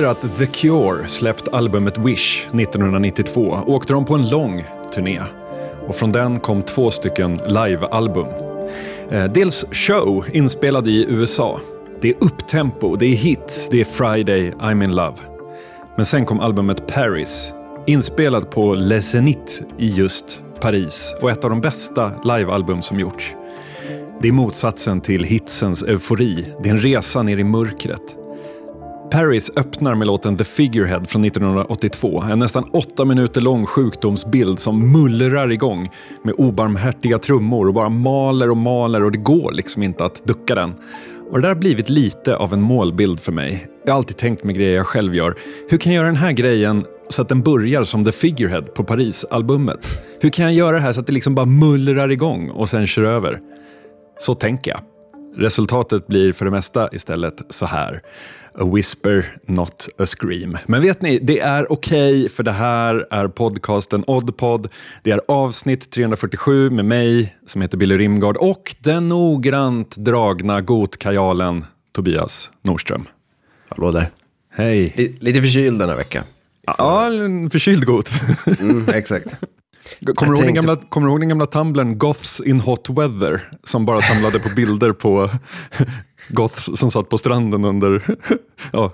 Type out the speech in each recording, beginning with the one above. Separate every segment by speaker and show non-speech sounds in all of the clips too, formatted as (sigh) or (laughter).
Speaker 1: Efter att The Cure släppt albumet Wish 1992 åkte de på en lång turné. Och från den kom två stycken livealbum. Eh, dels Show, inspelad i USA. Det är upptempo, det är hits, det är Friday, I'm in love. Men sen kom albumet Paris, inspelad på Le Zenit i just Paris och ett av de bästa livealbum som gjorts. Det är motsatsen till hitsens eufori. Det är en resa ner i mörkret. Paris öppnar med låten The Figurehead från 1982. En nästan åtta minuter lång sjukdomsbild som mullrar igång med obarmhärtiga trummor och bara maler och maler och det går liksom inte att ducka den. Och det där har blivit lite av en målbild för mig. Jag har alltid tänkt med grejer jag själv gör. Hur kan jag göra den här grejen så att den börjar som The Figurehead på Paris-albumet? Hur kan jag göra det här så att det liksom bara mullrar igång och sen kör över? Så tänker jag. Resultatet blir för det mesta istället så här. A whisper, not a scream. Men vet ni, det är okej okay, för det här är podcasten Oddpod. Det är avsnitt 347 med mig som heter Billy Rimgard och den noggrant dragna gotkajalen Tobias Nordström.
Speaker 2: Hallå där.
Speaker 1: Hej.
Speaker 2: Lite förkyld denna vecka.
Speaker 1: Ja, en förkyld got.
Speaker 2: mm, exakt. (laughs)
Speaker 1: Kommer du, den gamla, kommer du ihåg den gamla tumblern Goths in hot weather? Som bara samlade på bilder på (laughs) goths som satt på stranden under... (laughs) ja.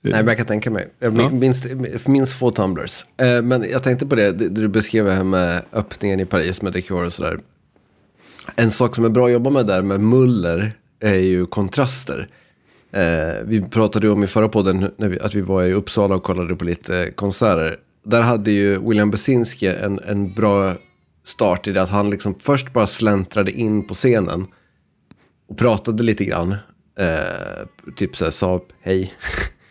Speaker 2: Nej, men jag kan tänka mig. Jag minns, minns få tumblers. Eh, men jag tänkte på det, det du beskrev här med öppningen i Paris med Decor och sådär. En sak som är bra att jobba med där med muller är ju kontraster. Eh, vi pratade om i förra podden vi, att vi var i Uppsala och kollade på lite konserter där hade ju William Besinski en, en bra start i det att han liksom först bara släntrade in på scenen och pratade lite grann. Eh, typ så här, sa hej. (laughs)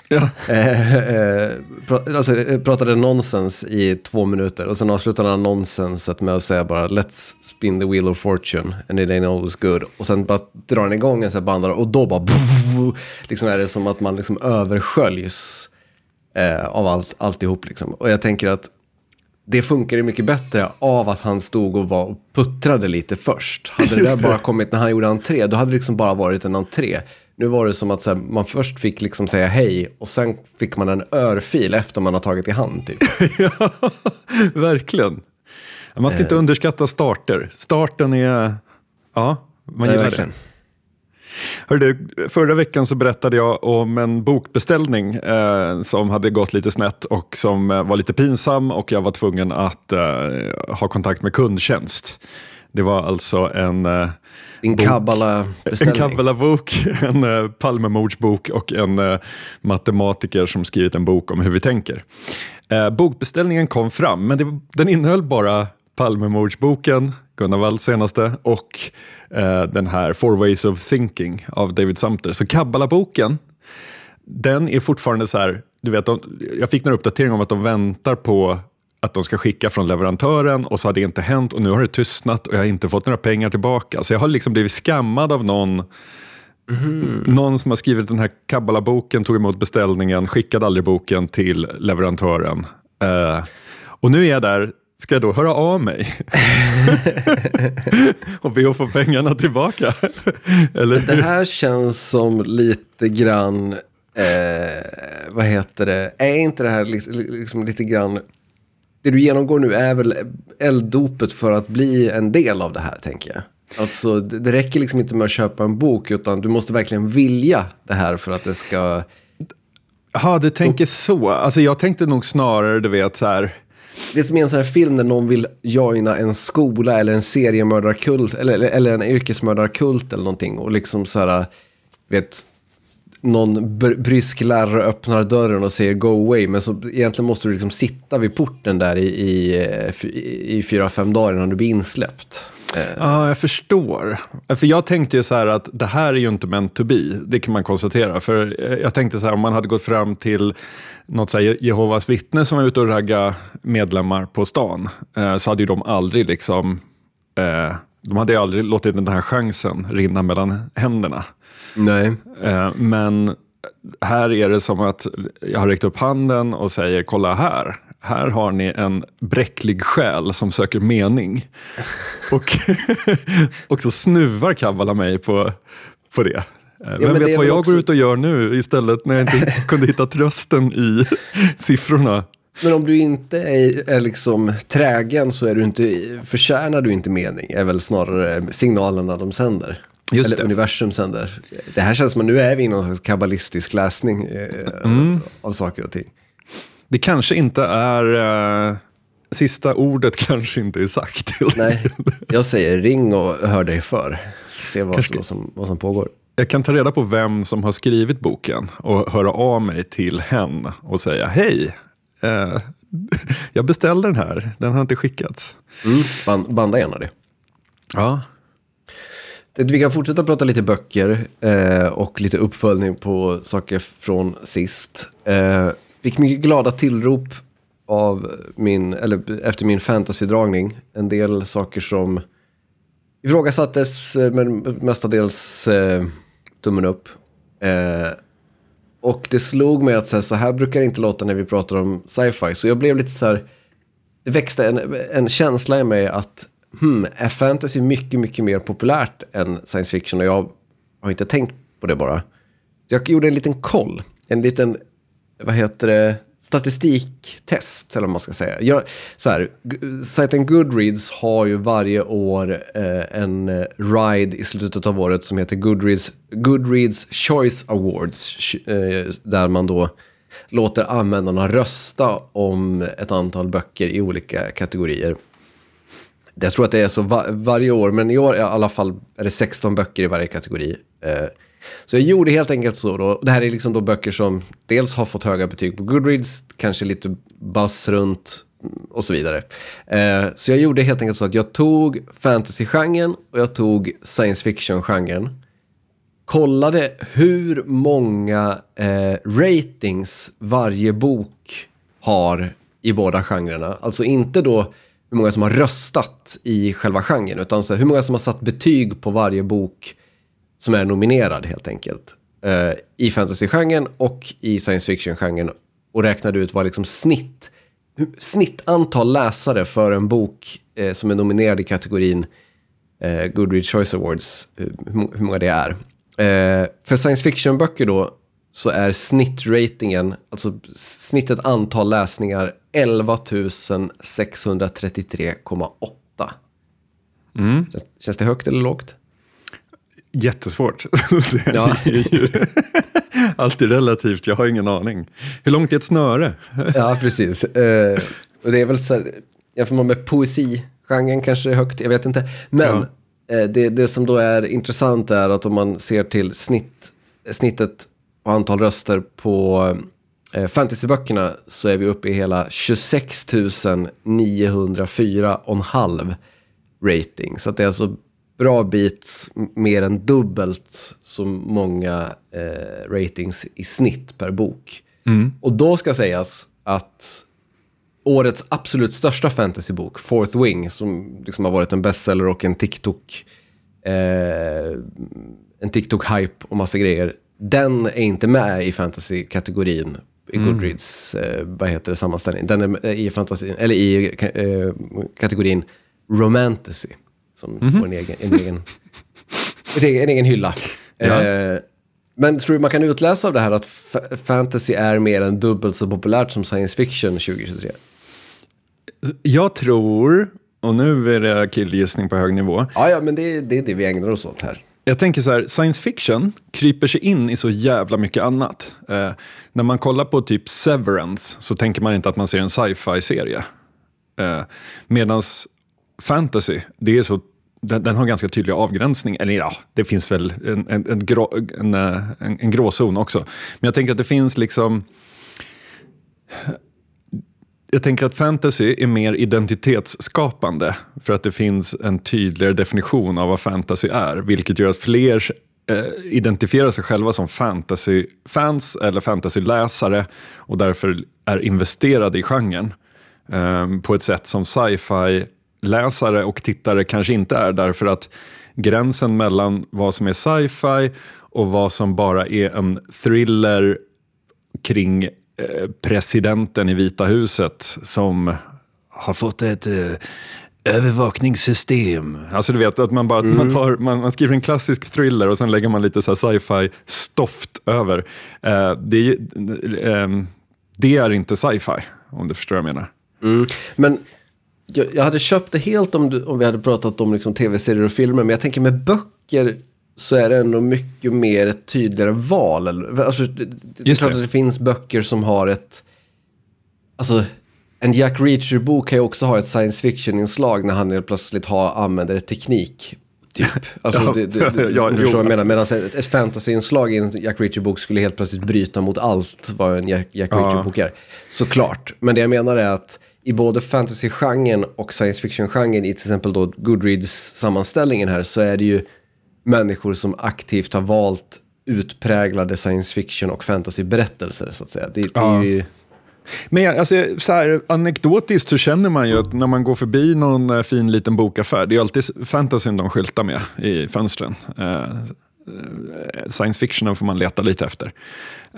Speaker 2: Ja. (laughs) eh, eh, alltså, eh, pratade nonsens i två minuter och sen avslutade han nonsenset med att säga bara Let's spin the wheel of fortune and it ain't always good. Och sen bara drar han igång en sån här bandare och då bara (laughs) liksom är det som att man liksom översköljs eh, av allt, alltihop. Liksom. Och jag tänker att det funkar ju mycket bättre av att han stod och var och puttrade lite först. Hade det där bara kommit när han gjorde entré, då hade det liksom bara varit en entré. Nu var det som att här, man först fick liksom säga hej och sen fick man en örfil efter man har tagit i hand. Typ. (laughs)
Speaker 1: ja, verkligen. Man ska inte eh. underskatta starter. Starten är, ja, man gillar det. Hörde, förra veckan så berättade jag om en bokbeställning eh, som hade gått lite snett och som eh, var lite pinsam och jag var tvungen att eh, ha kontakt med kundtjänst. Det var alltså en eh,
Speaker 2: en
Speaker 1: Kabbala-bok, en, (laughs) en uh, Palmemordsbok och en uh, matematiker som skrivit en bok om hur vi tänker. Uh, bokbeställningen kom fram, men det, den innehöll bara Palmemordsboken, Gunnar Walls senaste, och eh, den här Four Ways of Thinking av David Sumter. Så Kabbala-boken, den är fortfarande så här, du vet, de, jag fick några uppdateringar om att de väntar på att de ska skicka från leverantören och så har det inte hänt och nu har det tystnat och jag har inte fått några pengar tillbaka. Så jag har liksom blivit skammad av någon Mm. Någon som har skrivit den här Kabbala-boken tog emot beställningen, skickade aldrig boken till leverantören. Uh, och nu är jag där Ska jag då höra av mig? (laughs) och be att få pengarna tillbaka?
Speaker 2: Eller? Det här känns som lite grann, eh, vad heter det, är inte det här liksom, liksom lite grann, det du genomgår nu är väl elddopet för att bli en del av det här, tänker jag. Alltså, det räcker liksom inte med att köpa en bok, utan du måste verkligen vilja det här för att det ska...
Speaker 1: Ja, du tänker så. Alltså jag tänkte nog snarare, du vet, så här
Speaker 2: det är som är en sån här film där någon vill joina en skola eller en seriemördarkult eller, eller, eller en yrkesmördarkult eller någonting och liksom så här, vet, någon br brysk lärare öppnar dörren och säger go away, men så egentligen måste du liksom sitta vid porten där i, i, eh, i, i fyra, fem dagar innan du blir insläppt.
Speaker 1: Ja, ah, jag förstår. För jag tänkte ju så här att det här är ju inte meant to be, det kan man konstatera. För jag tänkte så här, om man hade gått fram till något så här, Jehovas vittne som var ute och ragga medlemmar på stan, eh, så hade ju de aldrig liksom, eh, de hade ju aldrig låtit den här chansen rinna mellan händerna.
Speaker 2: Nej.
Speaker 1: Eh, men här är det som att jag har räckt upp handen och säger, kolla här, här har ni en bräcklig själ som söker mening. och, (laughs) och så snuvar Kabbala mig på, på det. Ja, Vem vet vad jag också... går ut och gör nu istället när jag inte (laughs) kunde hitta trösten i (laughs) siffrorna.
Speaker 2: Men om du inte är, är liksom trägen så är du inte, förtjänar du inte mening, är väl snarare signalerna de sänder. Just Eller det. universum sänder. Det här känns som att nu är vi i någon slags kabbalistisk läsning eh, mm. av saker och ting.
Speaker 1: Det kanske inte är... Uh, sista ordet (laughs) kanske inte är sagt.
Speaker 2: Nej, jag säger ring och hör dig för. Se vad, kanske, som, vad som pågår.
Speaker 1: Jag kan ta reda på vem som har skrivit boken och höra av mig till hen och säga hej. Uh, (laughs) jag beställde den här, den har inte skickats.
Speaker 2: Mm, banda gärna det.
Speaker 1: Ja,
Speaker 2: vi kan fortsätta prata lite böcker eh, och lite uppföljning på saker från sist. Eh, fick mycket glada tillrop av min, eller efter min fantasydragning. En del saker som ifrågasattes, eh, men mestadels eh, tummen upp. Eh, och det slog mig att så här, så här brukar det inte låta när vi pratar om sci-fi. Så jag blev lite så här, det växte en, en känsla i mig att hmm, är fantasy mycket, mycket mer populärt än science fiction? Och jag har inte tänkt på det bara. Jag gjorde en liten koll, en liten, vad heter det, statistiktest, eller vad man ska säga. Jag, så här, sajten Goodreads har ju varje år eh, en eh, ride i slutet av året som heter Goodreads, Goodreads Choice Awards, eh, där man då låter användarna rösta om ett antal böcker i olika kategorier. Jag tror att det är så var, varje år, men i år i alla fall är det 16 böcker i varje kategori. Eh, så jag gjorde helt enkelt så då. Det här är liksom då böcker som dels har fått höga betyg på Goodreads, kanske lite buzz runt och så vidare. Eh, så jag gjorde helt enkelt så att jag tog fantasy-genren och jag tog science fiction-genren. Kollade hur många eh, ratings varje bok har i båda genrerna. Alltså inte då hur många som har röstat i själva genren, utan så hur många som har satt betyg på varje bok som är nominerad helt enkelt. Uh, I fantasy-genren och i science fiction-genren. Och räknade ut vad liksom snitt, snittantal läsare för en bok uh, som är nominerad i kategorin uh, Goodreads Choice Awards, hur, hur många det är. för science fiction-böcker då så är snittratingen, alltså snittet antal läsningar 11 633,8. Mm. Känns, känns det högt eller lågt?
Speaker 1: Jättesvårt. (laughs) Ja. alltid relativt, jag har ingen aning. Hur långt är ett snöre?
Speaker 2: ja, precis. Uh, och det är väl så här, jämför man med poesigenren kanske är högt, jag vet inte. Men ja. uh, det, det som då är intressant är att om man ser till snitt, snittet och antal röster på eh, fantasyböckerna så är vi uppe i hela 26 904,5 rating. Så det är alltså bra bit mer än dubbelt så många eh, ratings i snitt per bok. Mm. Och då ska sägas att årets absolut största fantasybok, Fourth Wing, som liksom har varit en bestseller och en TikTok, eh, en TikTok-hype och massa grejer, den är inte med i fantasy-kategorin i mm. Goodreads, eh, vad heter det, sammanställning. Den är i, fantasy, eller i eh, kategorin romantasy, som mm -hmm. får en egen, en egen, en egen hylla. Ja. Eh, men tror du man kan utläsa av det här att fantasy är mer än dubbelt så populärt som science fiction 2023?
Speaker 1: Jag tror, och nu är det killgissning på hög nivå.
Speaker 2: Ja, ja men det, det är det vi ägnar oss åt här.
Speaker 1: Jag tänker så här, science fiction kryper sig in i så jävla mycket annat. Eh, när man kollar på typ Severance så tänker man inte att man ser en sci-fi-serie. Eh, Medan fantasy, det är så, den, den, har ganska tydlig avgränsning. Eller ja, det finns väl en, en, en, grå, en, eh, en, en gråzon också. Men jag tänker att det finns liksom jag tänker att fantasy är mer identitetsskapande för att det finns en tydligare definition av vad fantasy är, vilket gör att fler eh, identifierar sig själva som fantasyfans eller fantasyläsare och därför är investerade i genren eh, på ett sätt som sci-fi läsare och tittare kanske inte är därför att gränsen mellan vad som är sci-fi och vad som bara är en thriller kring Eh, presidenten i Vita huset som har fått ett, eh, övervakningssystem. Alltså du vet att man bara mm. man, tar, man, man, skriver en klassisk thriller och sen lägger man lite så sci-fi stoft över. Uh, det, uh, det, är inte sci-fi, om du förstår vad jag menar.
Speaker 2: Mm. Men jag, jag, hade köpt det helt om, du, om vi hade pratat om liksom tv-serier och filmer, men jag tänker med böcker så är det ändå mycket mer ett tydligare val. Alltså, det, det är klart att det finns böcker som har ett... Alltså, en Jack Reacher-bok kan ju också ha ett science fiction-inslag när han plötsligt har, använder teknik. Typ. (laughs) Alltså, ja, det, det, (laughs) ja, du förstår jag menar. Medan ett, ett fantasy-inslag i en Jack Reacher-bok skulle helt plötsligt bryta mot allt vad en Jack, Jack Reacher-bok är. Såklart. Men det jag menar är att i både fantasy-genren och science fiction-genren, i till exempel då Goodreads-sammanställningen här, så är det ju människor som aktivt har valt utpräglade science fiction och fantasy-berättelser, så att säga. Det, det ja. är ju
Speaker 1: men alltså, så här, anekdotiskt så känner man ju att när man går förbi någon eh, fin liten bokaffär, det är alltid fantasyn de skyltar med i fönstren. Uh, science fiction får man leta lite efter.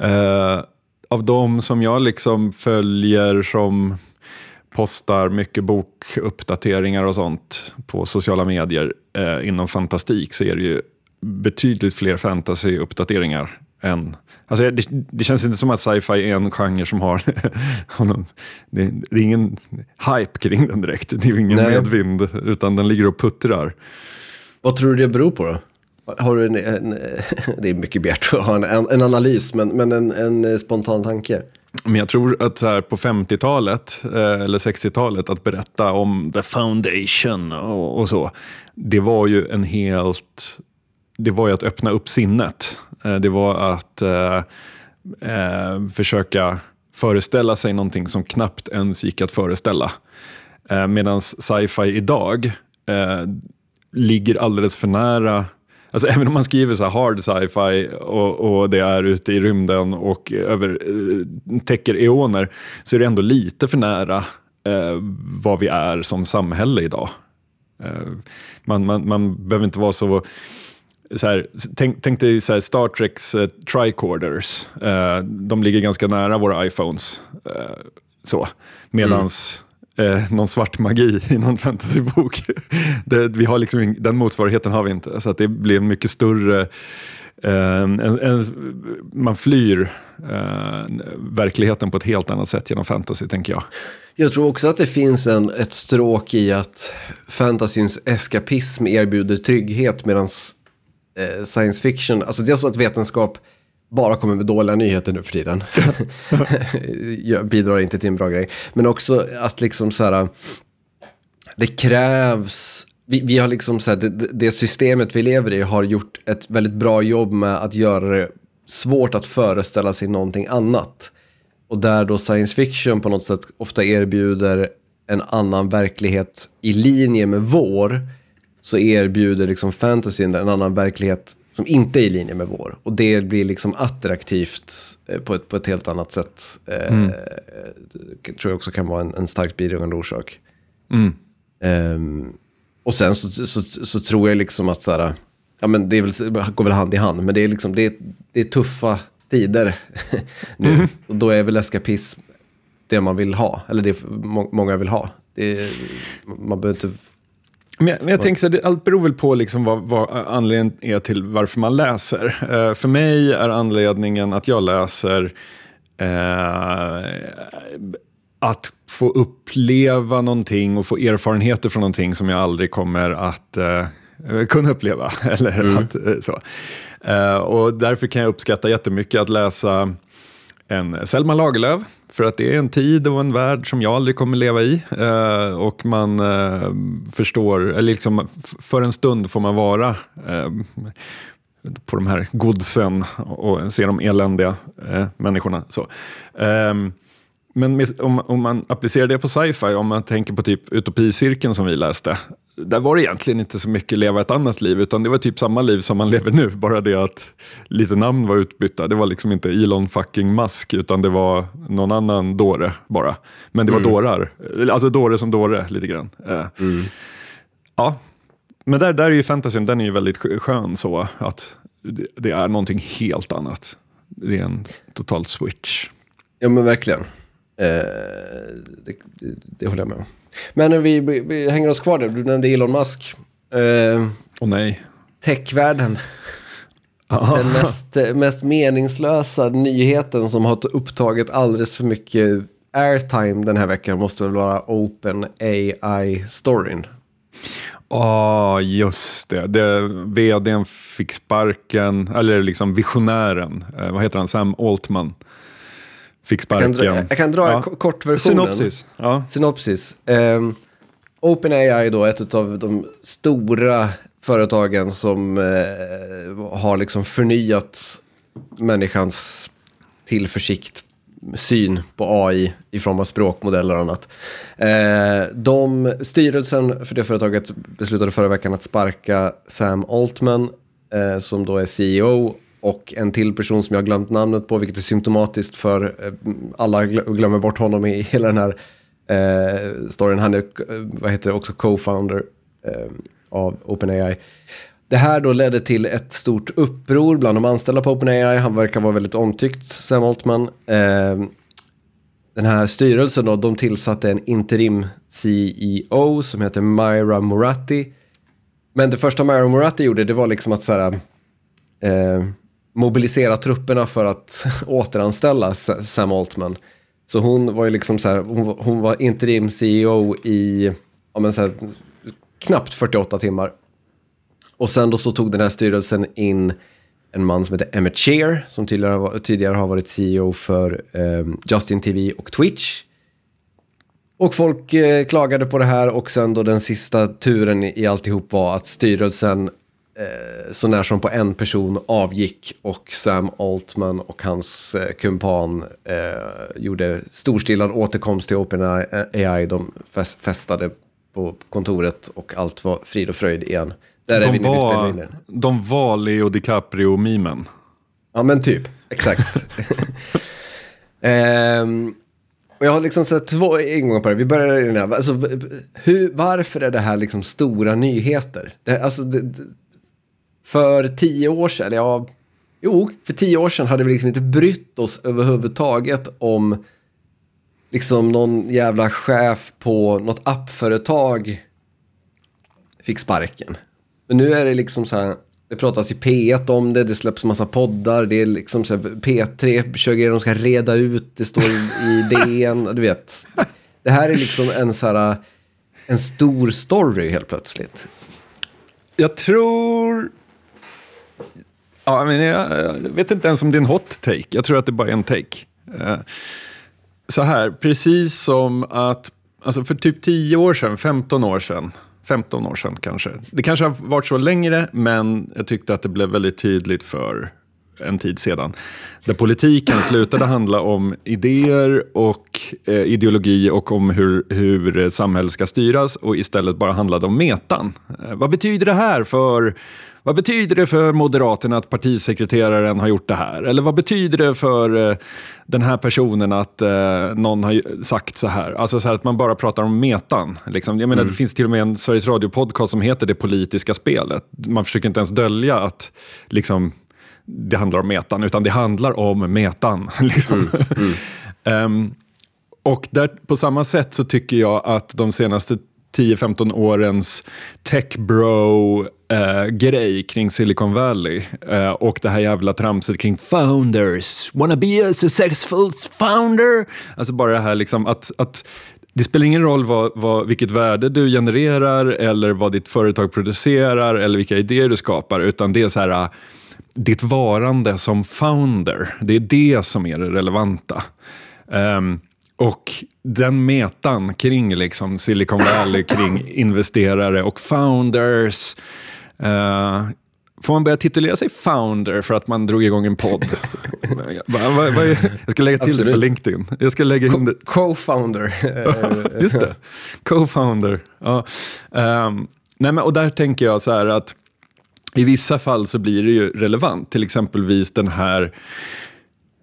Speaker 1: Uh, av de som jag liksom följer som postar mycket bokuppdateringar och sånt på sociala medier uh, inom fantastik så är det ju betydligt fler fantasyuppdateringar än Alltså, det, det, känns inte som att sci-fi är en genre som har... (laughs) det, det, är ingen hype kring den direkt. Det är ingen Nej. medvind, utan den ligger och puttrar.
Speaker 2: Vad tror du det beror på då? Har du en, en (laughs) det är mycket begärt att ha en, en, analys, men, men en, en spontan tanke?
Speaker 1: Men jag tror att så här, på 50-talet eh, eller 60-talet att berätta om the foundation och, och, så. Det var ju en helt... Det var ju att öppna upp sinnet. Eh, det var att eh, eh, försöka föreställa sig någonting som knappt ens gick att föreställa. Eh, Medan sci-fi idag eh, ligger alldeles för nära Alltså även om man skriver så hard sci-fi och, och, det är ute i rymden och över, eh, täcker eoner så är det ändå lite för nära eh, vad vi är som samhälle idag. Eh, man, man, man behöver inte vara så så här, tänk, tänk dig så här, Star Treks eh, tricorders. Eh, de ligger ganska nära våra iPhones. Eh, så. Medans mm eh, någon svart magi i någon fantasybok, det, vi har liksom, den motsvarigheten har vi inte. Så att det blir en mycket större eh, en, en, man flyr eh, verkligheten på ett helt annat sätt genom fantasy, tänker jag.
Speaker 2: Jag tror också att det finns en, ett stråk i att fantasyns eskapism erbjuder trygghet medan eh, science fiction, alltså dels att vetenskap bara kommer med dåliga nyheter nu för tiden. (laughs) Jag bidrar inte till en bra grej. Men också att liksom så här, det krävs, vi, vi har liksom så här, det, det, systemet vi lever i har gjort ett väldigt bra jobb med att göra det svårt att föreställa sig någonting annat. Och där då science fiction på något sätt ofta erbjuder en annan verklighet i linje med vår så erbjuder liksom fantasyn en annan verklighet som inte är i linje med vår. Och det blir liksom attraktivt eh, på, ett, på ett helt annat sätt. Eh, mm. Det tror jag också kan vara en, en starkt bidragande orsak. Mm. Um, och sen så, så, så, tror jag liksom att så här, ja men det väl, går väl hand i hand, men det är liksom, det det är tuffa tider (laughs) nu. Mm. Och då är väl eskapism det man vill ha, eller det många vill ha. Är, man behöver inte
Speaker 1: men jag, men jag tänker så här, allt beror väl på liksom vad, vad anledningen är till varför man läser. Uh, för mig är anledningen att jag läser uh, att få uppleva någonting och få erfarenheter från någonting som jag aldrig kommer att uh, kunna uppleva. (laughs) Eller mm. att, så. och därför kan jag uppskatta jättemycket att läsa en Selma Lagerlöf för att det är en tid och en värld som jag aldrig kommer leva i. Eh, och man eh, förstår, eller liksom för en stund får man vara eh, på de här godsen och se de eländiga eh, människorna. Så. Ehm, men med, om, om, man applicerar det på sci-fi, om man tänker på typ utopicirkeln som vi läste, där var det egentligen inte så mycket leva ett annat liv, utan det var typ samma liv som man lever nu, (laughs) bara det att lite namn var utbytta. Det var liksom inte Elon fucking Musk, utan det var någon annan dåre bara. Men det var mm. dårar, alltså dåre som dåre lite grann. Eh, mm. Ja, men där, där är ju fantasyn, den är ju väldigt skön så, att det, det är någonting helt annat. Det är en total switch.
Speaker 2: Ja men verkligen. Det, det, det, håller jag med om. Men vi, vi, vi hänger oss kvar där. Du nämnde Elon Musk.
Speaker 1: Eh, oh, nej.
Speaker 2: Techvärlden. Den mest, mest meningslösa nyheten som har upptagit alldeles för mycket airtime den här veckan måste väl vara Open AI-storyn.
Speaker 1: Ja, oh, just det. det. Vdn fick sparken, eller liksom visionären, eh, vad heter han, Sam Altman, fick sparken.
Speaker 2: Jag kan dra, jag kan dra ja. kortversionen.
Speaker 1: Synopsis. Ja.
Speaker 2: Synopsis. Um, OpenAI är då ett av de stora företagen som eh, har liksom förnyat människans tillförsikt syn på AI i form av språkmodeller och annat. Eh, de, styrelsen för det företaget beslutade förra veckan att sparka Sam Altman eh, som då är CEO och en till person som jag har glömt namnet på, vilket är symptomatiskt för eh, alla glömmer bort honom i hela den här eh, storyn. Han är, eh, vad heter det, också co-founder eh, av OpenAI. Det här då ledde till ett stort uppror bland de anställda på OpenAI. Han verkar vara väldigt omtyckt, Sam Altman. Eh, den här styrelsen då, de tillsatte en interim CEO som heter Myra Moratti. Men det första Myra Moratti gjorde, det var liksom att så här, eh, mobilisera trupperna för att (laughs) återanställa Sam Altman. Så hon var ju liksom så här, hon, hon var interim CEO i ja, men så här, knappt 48 timmar. Och sen då så tog den här styrelsen in en man som heter Emmett Shear som tidigare, tidigare har varit CEO för eh, Justin TV och Twitch. Och folk eh, klagade på det här och sen då den sista turen i, i alltihop var att styrelsen eh, så när som på en person avgick och Sam Altman och hans eh, kumpan eh, gjorde storstilad återkomst till OpenAI. De fest, festade på kontoret och allt var frid och fröjd igen.
Speaker 1: Där de är vi var, vi De var Leo DiCaprio-mimen.
Speaker 2: Ja men typ, exakt. um, (laughs) och jag har liksom sett två ingångar på det. Vi börjar i den här. Alltså, hur, varför är det här liksom stora nyheter? Det, alltså, det, för tio år sedan, ja, jo, för tio år sedan hade vi liksom inte brytt oss överhuvudtaget om liksom någon jävla chef på något appföretag fick sparken. Men nu är det liksom så här, det pratas i P1 om det, det släpps massa poddar, det är liksom så här, P3 kör grejer de ska reda ut, det står i (laughs) DN, du vet. Det här är liksom en så här, en stor story helt plötsligt.
Speaker 1: Jag tror... Ja, men jag, jag vet inte ens om det är en hot take. Jag tror att det bara är en take. Eh, så här, precis som att alltså för typ 10 år sedan, 15 år sedan, 15 år sedan kanske. Det kanske har varit så längre, men jag tyckte att det blev väldigt tydligt för en tid sedan. Där politiken slutade handla om idéer och eh, ideologi och om hur, hur samhället ska styras och istället bara handlade om metan. Eh, vad betyder det här för vad betyder det för Moderaterna att partisekreteraren har gjort det här? Eller vad betyder det för eh, den här personen att eh, någon har sagt så här? Alltså så här att man bara pratar om metan. Liksom. Jag menar, mm. Det finns till och med en Sveriges Radio-podcast som heter Det politiska spelet. Man försöker inte ens dölja att liksom, det handlar om metan, utan det handlar om metan. (laughs) Liksom. Mm. Mm. um, (laughs) och där, på samma sätt så tycker jag att de senaste 10-15 årens tech-bro-grej kring Silicon Valley eh, och det här jävla tramset kring founders, wanna be a successful founder. Alltså bara det här liksom att, att det spelar ingen roll vad, vad, vilket värde du genererar eller vad ditt företag producerar eller vilka idéer du skapar, utan det är så här eh, ditt varande som founder. Det är det som är det relevanta. Um, och den metan kring liksom Silicon Valley, kring investerare och founders. Uh, får man börja titulera sig founder för att man drog igång en podd? (laughs) jag ska lägga till Absolut. det på LinkedIn. Jag ska lägga in.
Speaker 2: Co-founder. (laughs)
Speaker 1: Just det, co-founder. Ja. Um, nej men, och där tänker jag så här att i vissa fall så blir det ju relevant. Till exempelvis den här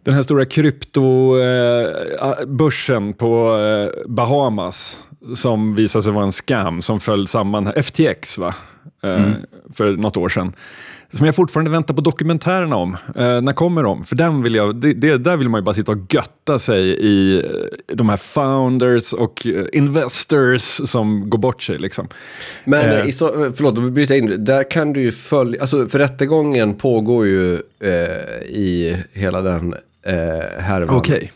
Speaker 1: den här stora kryptobörsen på eh, Bahamas som visade sig vara en scam som föll samman. FTX va? eh, mm. för något år sedan. Som jag fortfarande väntar på dokumentärerna om. Eh, när kommer de? För den vill jag, det, det, där vill man ju bara sitta och götta sig i eh, de här founders och eh, investors som går bort sig. Liksom.
Speaker 2: Men, eh. så, förlåt, då bryter jag in. Där kan du ju följa, alltså för rättegången pågår ju eh, i hela den eh, härvan.
Speaker 1: Okej. Okay.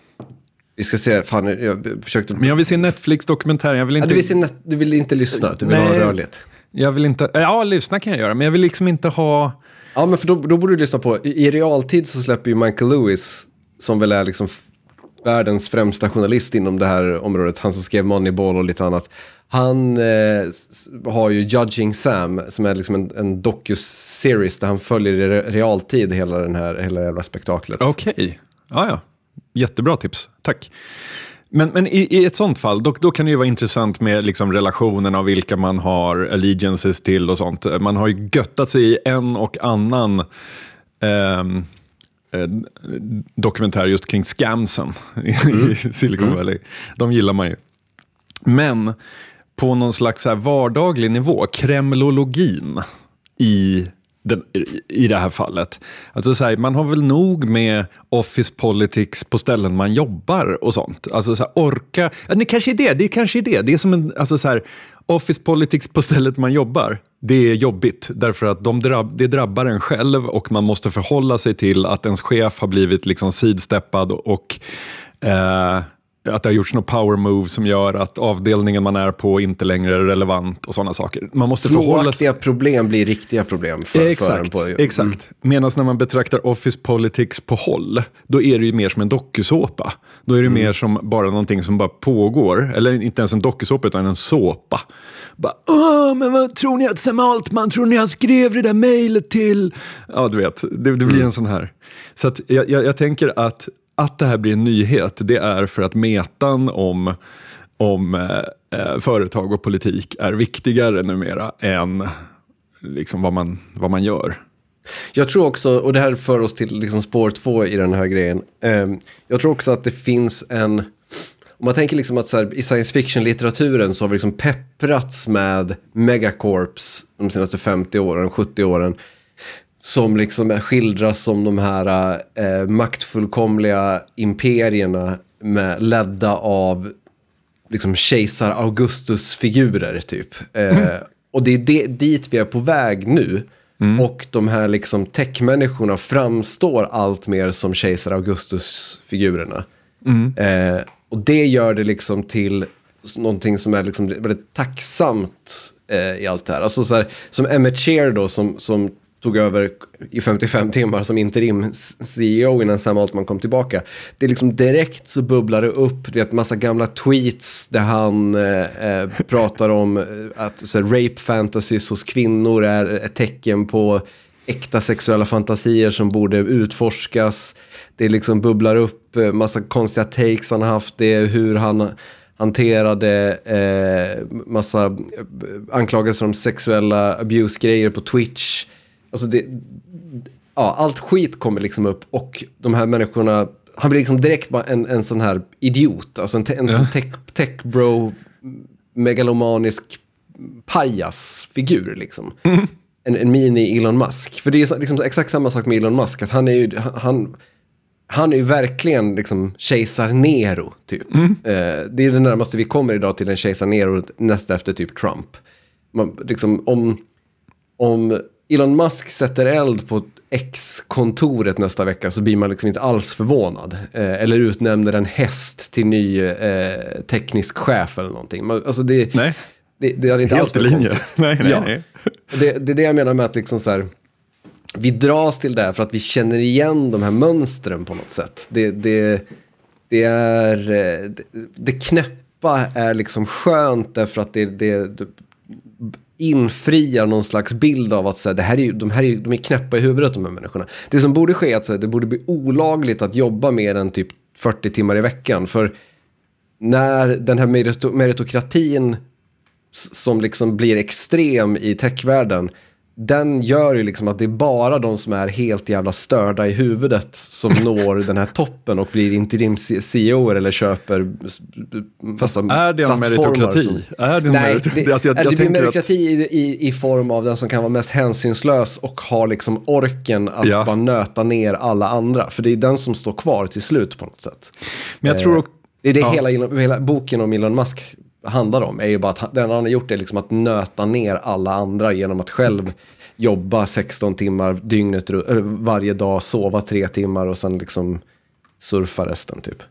Speaker 2: Vi ska se, fan jag försökte...
Speaker 1: Men jag vill se Netflix-dokumentären. Jag vill inte...
Speaker 2: Ja, du, vill se net... du vill inte lyssna, du vill Nej. ha rörligt.
Speaker 1: Jag vill inte, ja lyssna kan jag göra, men jag vill liksom inte ha...
Speaker 2: Ja, men för då, då borde du lyssna på, i, i realtid så släpper ju Michael Lewis, som väl är liksom världens främsta journalist inom det här området, han som skrev Moneyball och lite annat. Han eh, har ju Judging Sam, som är liksom en, en docu-series där han följer i realtid hela den här, hela jävla spektaklet.
Speaker 1: Okej, okay. Ja ja. Jättebra tips, tack. Men, men i, i, ett sånt fall, då, då kan det ju vara intressant med liksom relationerna och vilka man har allegiances till och sånt. Man har ju göttat sig i en och annan ehm, eh, dokumentär just kring scamsen (laughs) mm. i Silicon mm. Valley. De gillar man ju. Men på någon slags här vardaglig nivå, kremlologin i den, i det här fallet. Alltså så här, man har väl nog med office politics på ställen man jobbar och sånt. Alltså så här, orka, ja, det kanske är det, det kanske är det. Det är som en, alltså så här, office politics på stället man jobbar, det är jobbigt därför att de drabb, det drabbar en själv och man måste förhålla sig till att ens chef har blivit liksom sidsteppad och eh, att det har gjorts något power move som gör att avdelningen man är på inte längre är relevant och sådana saker. Man måste förhålla
Speaker 2: sig... problem blir riktiga problem för,
Speaker 1: exakt,
Speaker 2: för en. På,
Speaker 1: mm. Exakt. Medan när man betraktar office politics på håll, då är det ju mer som en dokusåpa. Då är det mm. mer som bara någonting som bara pågår, eller inte ens en dokusåpa utan en såpa. Bara, Åh, men vad tror ni att Sam Altman, tror ni han skrev det där mejlet till? Ja, du vet, det, det blir mm. en sån här. Så jag, jag, jag tänker att att det här blir en nyhet, det är för att metan om, om eh, eh, företag och politik är viktigare numera än liksom vad, man, vad man gör.
Speaker 2: Jag tror också, och det här för oss till liksom spår två i den här grejen. Eh, jag tror också att det finns en, om man tänker liksom att så här, i science fiction-litteraturen så har vi liksom pepprats med megacorps de senaste 50 åren, 70 åren som liksom skildras som de här eh, maktfullkomliga imperierna med, ledda av liksom kejsar Augustus-figurer typ. Eh, mm. Och det är det, dit vi är på väg nu. Mm. Och de här liksom techmänniskorna framstår allt mer som kejsar Augustus-figurerna. Mm. Eh, och det gör det liksom till någonting som är liksom väldigt tacksamt eh, i allt det här. Alltså så här, som Emmett Shear då som, som tog över i 55 timmar som interim CEO innan Sam Altman kom tillbaka. Det är liksom direkt så bubblar det upp, du vet massa gamla tweets där han eh, eh pratar om eh, att så rape fantasies hos kvinnor är ett tecken på äkta sexuella fantasier som borde utforskas. Det liksom bubblar upp eh, massa konstiga takes han har haft, det är hur han hanterade eh, massa anklagelser om sexuella abuse-grejer på Twitch. Alltså det, ja, allt skit kommer liksom upp och de här människorna, han blir liksom direkt bara en, en sån här idiot, alltså en, en ja. sån tech, tech bro, megalomanisk pajasfigur liksom. Mm. En, en mini Elon Musk. För det är liksom exakt samma sak med Elon Musk, att han är ju, han, han är ju verkligen liksom kejsar Nero, typ. Mm. Eh, det är det närmaste vi kommer idag till en kejsar Nero nästa efter typ Trump. Man, liksom, om, om Elon Musk sätter eld på X-kontoret nästa vecka så blir man liksom inte alls förvånad. Eh, eller utnämner en häst till ny eh, teknisk chef eller någonting. Man, alltså det,
Speaker 1: nej.
Speaker 2: Det, det är inte
Speaker 1: Helt
Speaker 2: alls
Speaker 1: i linje. nej, nej,
Speaker 2: ja. nej. Det, det är det jag menar med att liksom så här, vi dras till det här för att vi känner igen de här mönstren på något sätt. Det, det, det är, eh, det, det knäppa är liksom skönt därför att det, det, infriar någon slags bild av att så här, det här är, de här är, de är knäppa i huvudet de här människorna. Det som borde ske är att så här, det borde bli olagligt att jobba mer än typ 40 timmar i veckan. För när den här meritokratin som liksom blir extrem i techvärlden, den gör ju liksom att det är bara de som är helt jävla störda i huvudet som (laughs) når den här toppen och blir interim-CEO eller köper
Speaker 1: Fast är det en meritokrati? Som,
Speaker 2: är det en Nej, merit det, alltså jag, jag det blir meritokrati att... i, i, form av den som kan vara mest hänsynslös och har liksom orken att ja. bara nöta ner alla andra. För det är den som står kvar till slut på något sätt.
Speaker 1: Men jag tror... Eh,
Speaker 2: det är det ja. hela, hela boken om Elon Musk handlar om är ju bara att det han har gjort är liksom att nöta ner alla andra genom att själv jobba 16 timmar dygnet varje dag, sova tre timmar och sen liksom surfa resten typ.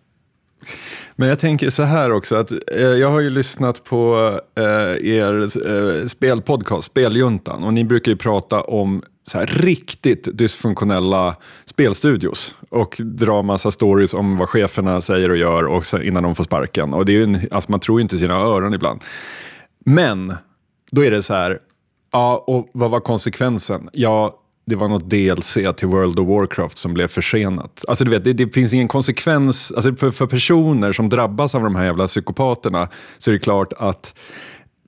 Speaker 1: Men jag tänker så här också, att eh, jag har ju lyssnat på eh, er eh, spelpodcast, Speljuntan, och ni brukar ju prata om här riktigt dysfunktionella spelstudios och dra massa stories om vad cheferna säger och gör och sen, innan de får sparken. Och det är en, alltså man tror inte sina öron ibland. Men då är det så här, ja, och vad var konsekvensen? Ja, det var något DLC till World of Warcraft som blev försenat. Alltså du vet, det, det finns ingen konsekvens. Alltså för, för personer som drabbas av de här jävla psykopaterna så är det klart att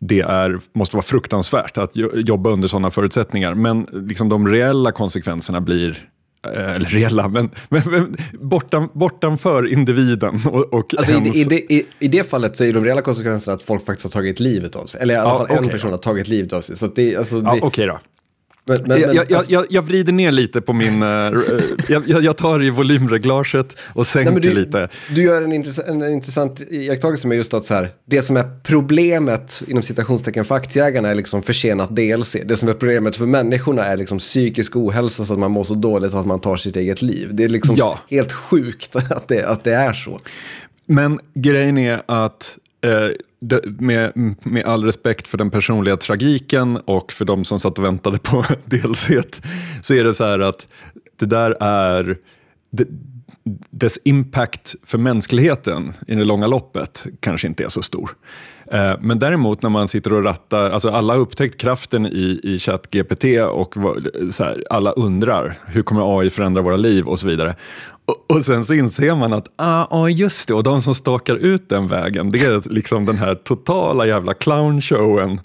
Speaker 1: det är, måste vara fruktansvärt att jobba under sådana förutsättningar. Men liksom de reella konsekvenserna blir eh, eller reella, men, men, men bortan, bortanför individen. Och, och
Speaker 2: alltså ens... i, det, i, I det fallet så är de reella konsekvenserna att folk faktiskt har tagit livet av sig. Eller i alla ja, fall okay en person då. har tagit livet av sig. Så det, alltså, det...
Speaker 1: Ja, Okej okay då. Men, men, jag, jag, jag, jag, vrider ner lite på min... Uh, jag, tar i volymreglaget och sänker Nej,
Speaker 2: du,
Speaker 1: lite.
Speaker 2: Du gör en, intress en intressant iakttagelse med just att så här, det som är problemet inom citationstecken för aktieägarna är liksom försenat DLC. Det som är problemet för människorna är liksom psykisk ohälsa så att man mår så dåligt att man tar sitt eget liv. Det är liksom ja. helt sjukt (laughs) att det, att det är så.
Speaker 1: Men grejen är att eh, med, med all respekt för den personliga tragiken och för de som satt och väntade på (laughs) DLC så är det så här att det där är det, dess impact för mänskligheten i det långa loppet kanske inte är så stor. Eh, men däremot när man sitter och rattar, alltså alla har upptäckt kraften i, i ChatGPT och så här, alla undrar hur kommer AI förändra våra liv och så vidare. Och, och, sen så inser man att, ah, ah, just det, och de som stakar ut den vägen, det är liksom den här totala jävla clownshowen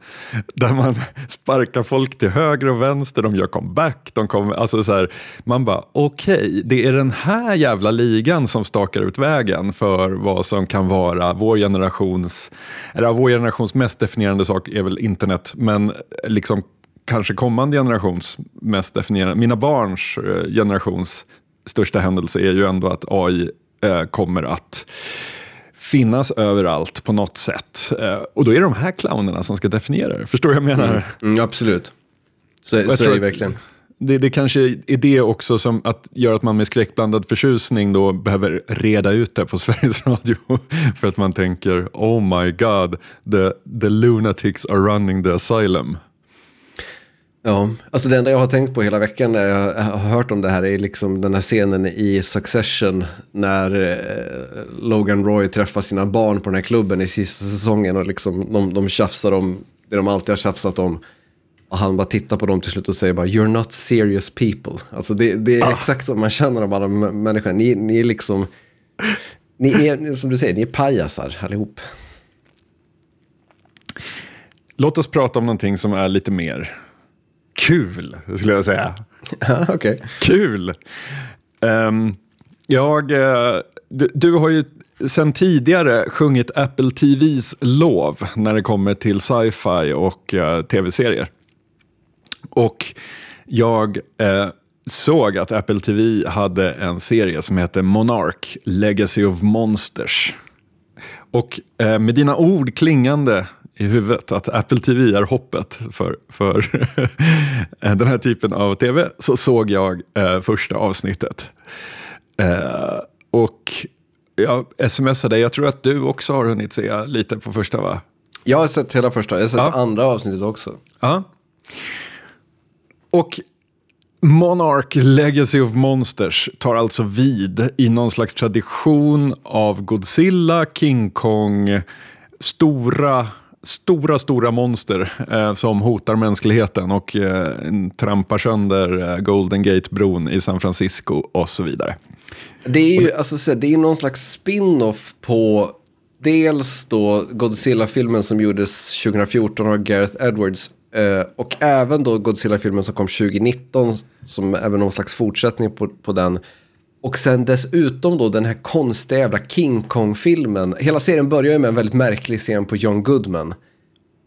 Speaker 1: där man (laughs) sparkar folk till höger och vänster, de gör comeback, de kommer, alltså så här, man bara okej, okay, det är den här jävla ligan som stakar ut vägen för vad som kan vara vår generations, eller vår generations mest definierande sak är väl internet, men liksom kanske kommande generations mest definierande, mina barns eh, generations största händelse är ju ändå att AI eh, kommer att finnas överallt på något sätt. Eh, och då är det de här clownerna som ska definiera det. Förstår du vad jag menar?
Speaker 2: Mm, mm, absolut. Så, så är det verkligen.
Speaker 1: Det, det kanske är det också som att gör att man med skräckblandad förtjusning då behöver reda ut det på (laughs) Sveriges Radio. För att man tänker, oh my god, the, the lunatics are running the asylum.
Speaker 2: Ja, alltså det enda jag har tänkt på hela veckan när jag har hört om det här är liksom den här scenen i Succession när eh, Logan Roy träffar sina barn på den här klubben i sista säsongen och liksom de, de tjafsar om det de alltid har tjafsat om. Och han bara tittar på dem till slut och säger bara “You're not serious people”. Alltså det, det är ah. exakt som man känner om alla människor. Ni, ni är liksom, ni är, som du säger, ni är pajasar allihop.
Speaker 1: Låt oss prata om någonting som är lite mer kul, skulle jag säga. (laughs)
Speaker 2: Ja, okay.
Speaker 1: Kul! Um, jag, uh, du, du, har ju sen tidigare sjungit Apple TVs lov när det kommer till sci-fi och uh, tv-serier. Och jag uh, såg att Apple TV hade en serie som heter Monarch, Legacy of Monsters. Och med dina ord klingande i huvudet att Apple TV är hoppet för, för (laughs) den här typen av tv, så såg jag eh, första avsnittet. Eh, och jag smsade, jag tror att du också har hunnit se lite på första va?
Speaker 2: Jag har sett hela första, jag har sett ja. andra avsnittet också.
Speaker 1: Ja. Och Monarch Legacy of Monsters tar alltså vid i någon slags tradition av Godzilla, King Kong, stora stora, stora monster eh, som hotar mänskligheten och eh, trampar sönder eh, Golden Gate-bron i San Francisco och så vidare.
Speaker 2: Det är ju alltså, det är någon slags spin-off på dels då Godzilla-filmen som gjordes 2014 av Gareth Edwards Eh, och även då Godzilla-filmen som kom 2019, som även någon slags fortsättning på, på den. Och sen dessutom då den här konstiga jävla King Kong-filmen. Hela serien börjar ju med en väldigt märklig scen på John Goodman.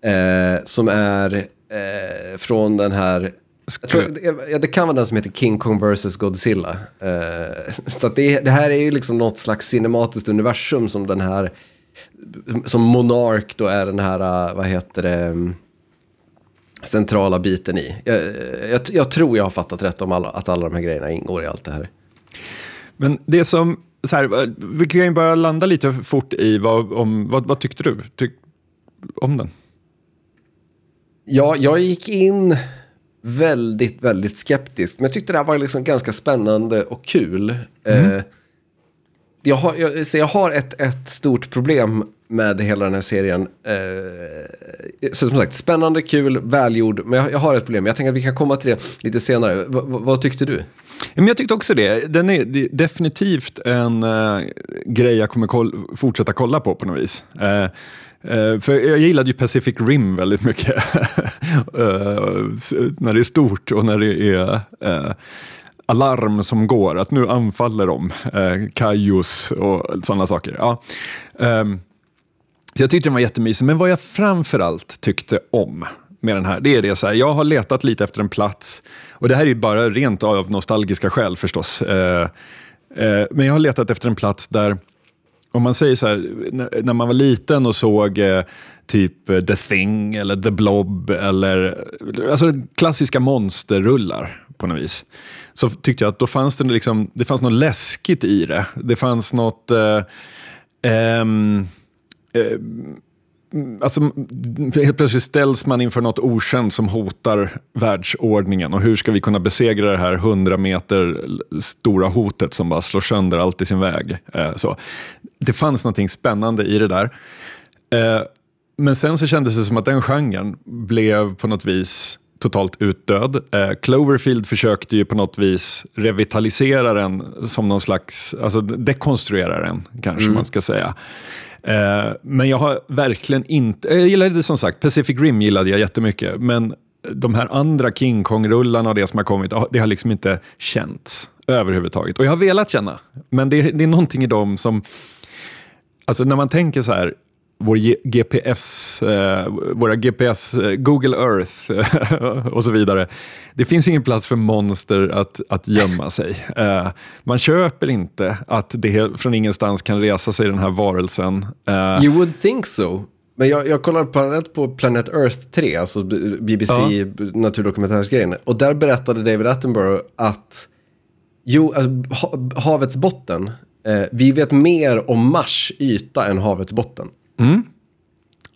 Speaker 2: Eh, som är eh, från den här... Tror, ja, det kan vara den som heter King Kong vs Godzilla. Eh, så att det, det, här är ju liksom något slags cinematiskt universum som den här... Som Monark då är den här, vad heter det centrala biten i. Jag, jag, jag, tror jag har fattat rätt om alla, att alla de här grejerna ingår i allt det här.
Speaker 1: Men det som, så här, vi kan ju bara landa lite fort i vad, om, vad, vad tyckte du tyck, om den?
Speaker 2: Ja, jag gick in väldigt, väldigt skeptisk. Men jag tyckte det här var liksom ganska spännande och kul. Mm. Eh, jag har, jag, så jag har ett, ett stort problem med hela den här serien. Eh, så som sagt, spännande, kul, välgjord. Men jag, jag, har ett problem. Jag tänker att vi kan komma till det lite senare. V vad tyckte du?
Speaker 1: Men jag tyckte också det. Den är definitivt en eh, grej jag kommer koll fortsätta kolla på på något vis. Eh, uh, för jag gillade ju Pacific Rim väldigt mycket. (laughs) Eh, när det är stort och när det är eh, alarm som går, att nu anfaller de, eh, kajus och sådana saker. Ja. Um, jag tyckte den var jättemysig, men vad jag framförallt tyckte om med den här, det är det så här, jag har letat lite efter en plats, och det här är ju bara rent av nostalgiska skäl förstås, eh, eh, men jag har letat efter en plats där, om man säger så här, när man var liten och såg eh, typ eh, The Thing eller The Blob eller alltså klassiska monsterrullar på något vis. Så tyckte jag att då fanns det, liksom, det fanns något läskigt i det. Det fanns något... Eh, ehm, eh, Alltså, helt plötsligt ställs man inför något okänt som hotar världsordningen. Och hur ska vi kunna besegra det här 100 meter stora hotet som bara slår sönder allt i sin väg? Eh, så. Det fanns något spännande i det där. Eh, men sen så kändes det som att den genren blev på något vis totalt utdöd. Eh, Cloverfield försökte ju på något vis revitalisera den som någon slags, alltså dekonstruera den kanske mm. man ska säga. Eh, men jag har verkligen inte, jag gillade som sagt, Pacific Rim gillade jag jättemycket, men de här andra King Kong-rullarna och det som har kommit, ah, det har liksom inte känts överhuvudtaget. Och jag har velat känna, men det, det är någonting i dem som, alltså när man tänker så här, vår GPS, eh, våra GPS, eh, Google Earth (laughs) och så vidare. Det finns ingen plats för monster att, att gömma sig. Eh, man köper inte att det från ingenstans kan resa sig den här varelsen.
Speaker 2: Eh, you would think so. Men jag, jag kollade parallellt på Planet Earth 3, alltså BBC ja. naturdokumentärsgrejen. Och där berättade David Attenborough att jo, alltså, havets botten, eh, vi vet mer om Mars yta än havets botten. Mm.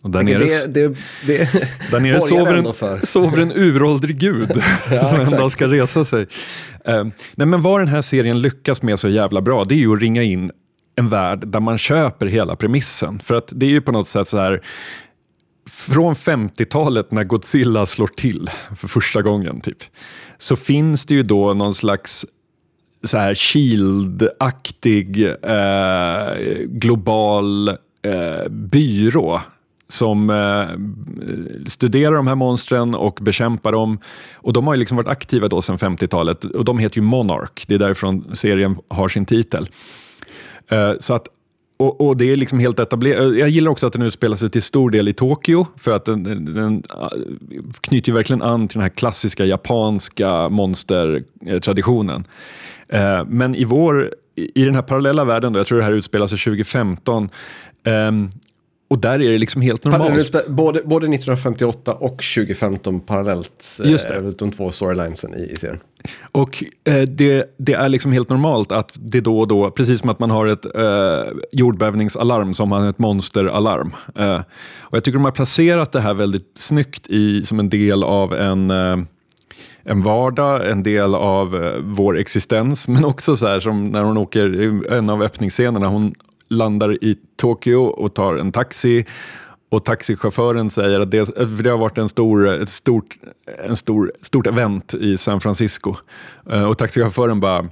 Speaker 1: Och där nere, det, det, det (laughs) där nere sover, en, sover en uråldrig gud (laughs) (laughs) ja, som en dag ska resa sig. Uh, nej, men vad den här serien lyckas med så jävla bra, det är ju att ringa in en värld där man köper hela premissen. För att det är ju på något sätt så här, från 50-talet när Godzilla slår till för första gången, typ, så finns det ju då någon slags så här Shield-aktig eh, global eh, byrå som eh, studerar de här monstren och bekämpar dem. Och de har ju liksom varit aktiva då sedan 50-talet och de heter ju Monarch. Det är därifrån serien har sin titel. Eh, så att och, och, det är liksom helt etablerat. Eh, jag gillar också att den utspelar sig till stor del i Tokyo, för att den, den eh, knyter ju verkligen an till den här klassiska japanska monstertraditionen. Eh, men i vår i den här parallella världen, då, jag tror det här utspelar sig 2015, Um, och där är det liksom helt normalt.
Speaker 2: Både, både 1958 och 2015 parallellt. Eh, Just det. de två storylinesen i, i serien.
Speaker 1: Och eh, det, det, är liksom helt normalt att det då och då, precis som att man har ett eh, jordbävningsalarm, som har ett monsteralarm. Eh, och jag tycker de har placerat det här väldigt snyggt i, som en del av en eh, en vardag, en del av eh, vår existens, men också så här som när hon åker, en av öppningsscenerna, hon landar i Tokyo och tar en taxi och taxichauffören säger att det, för det har varit en stor, ett stort, en stor, stort event i San Francisco. Eh, och taxichauffören bara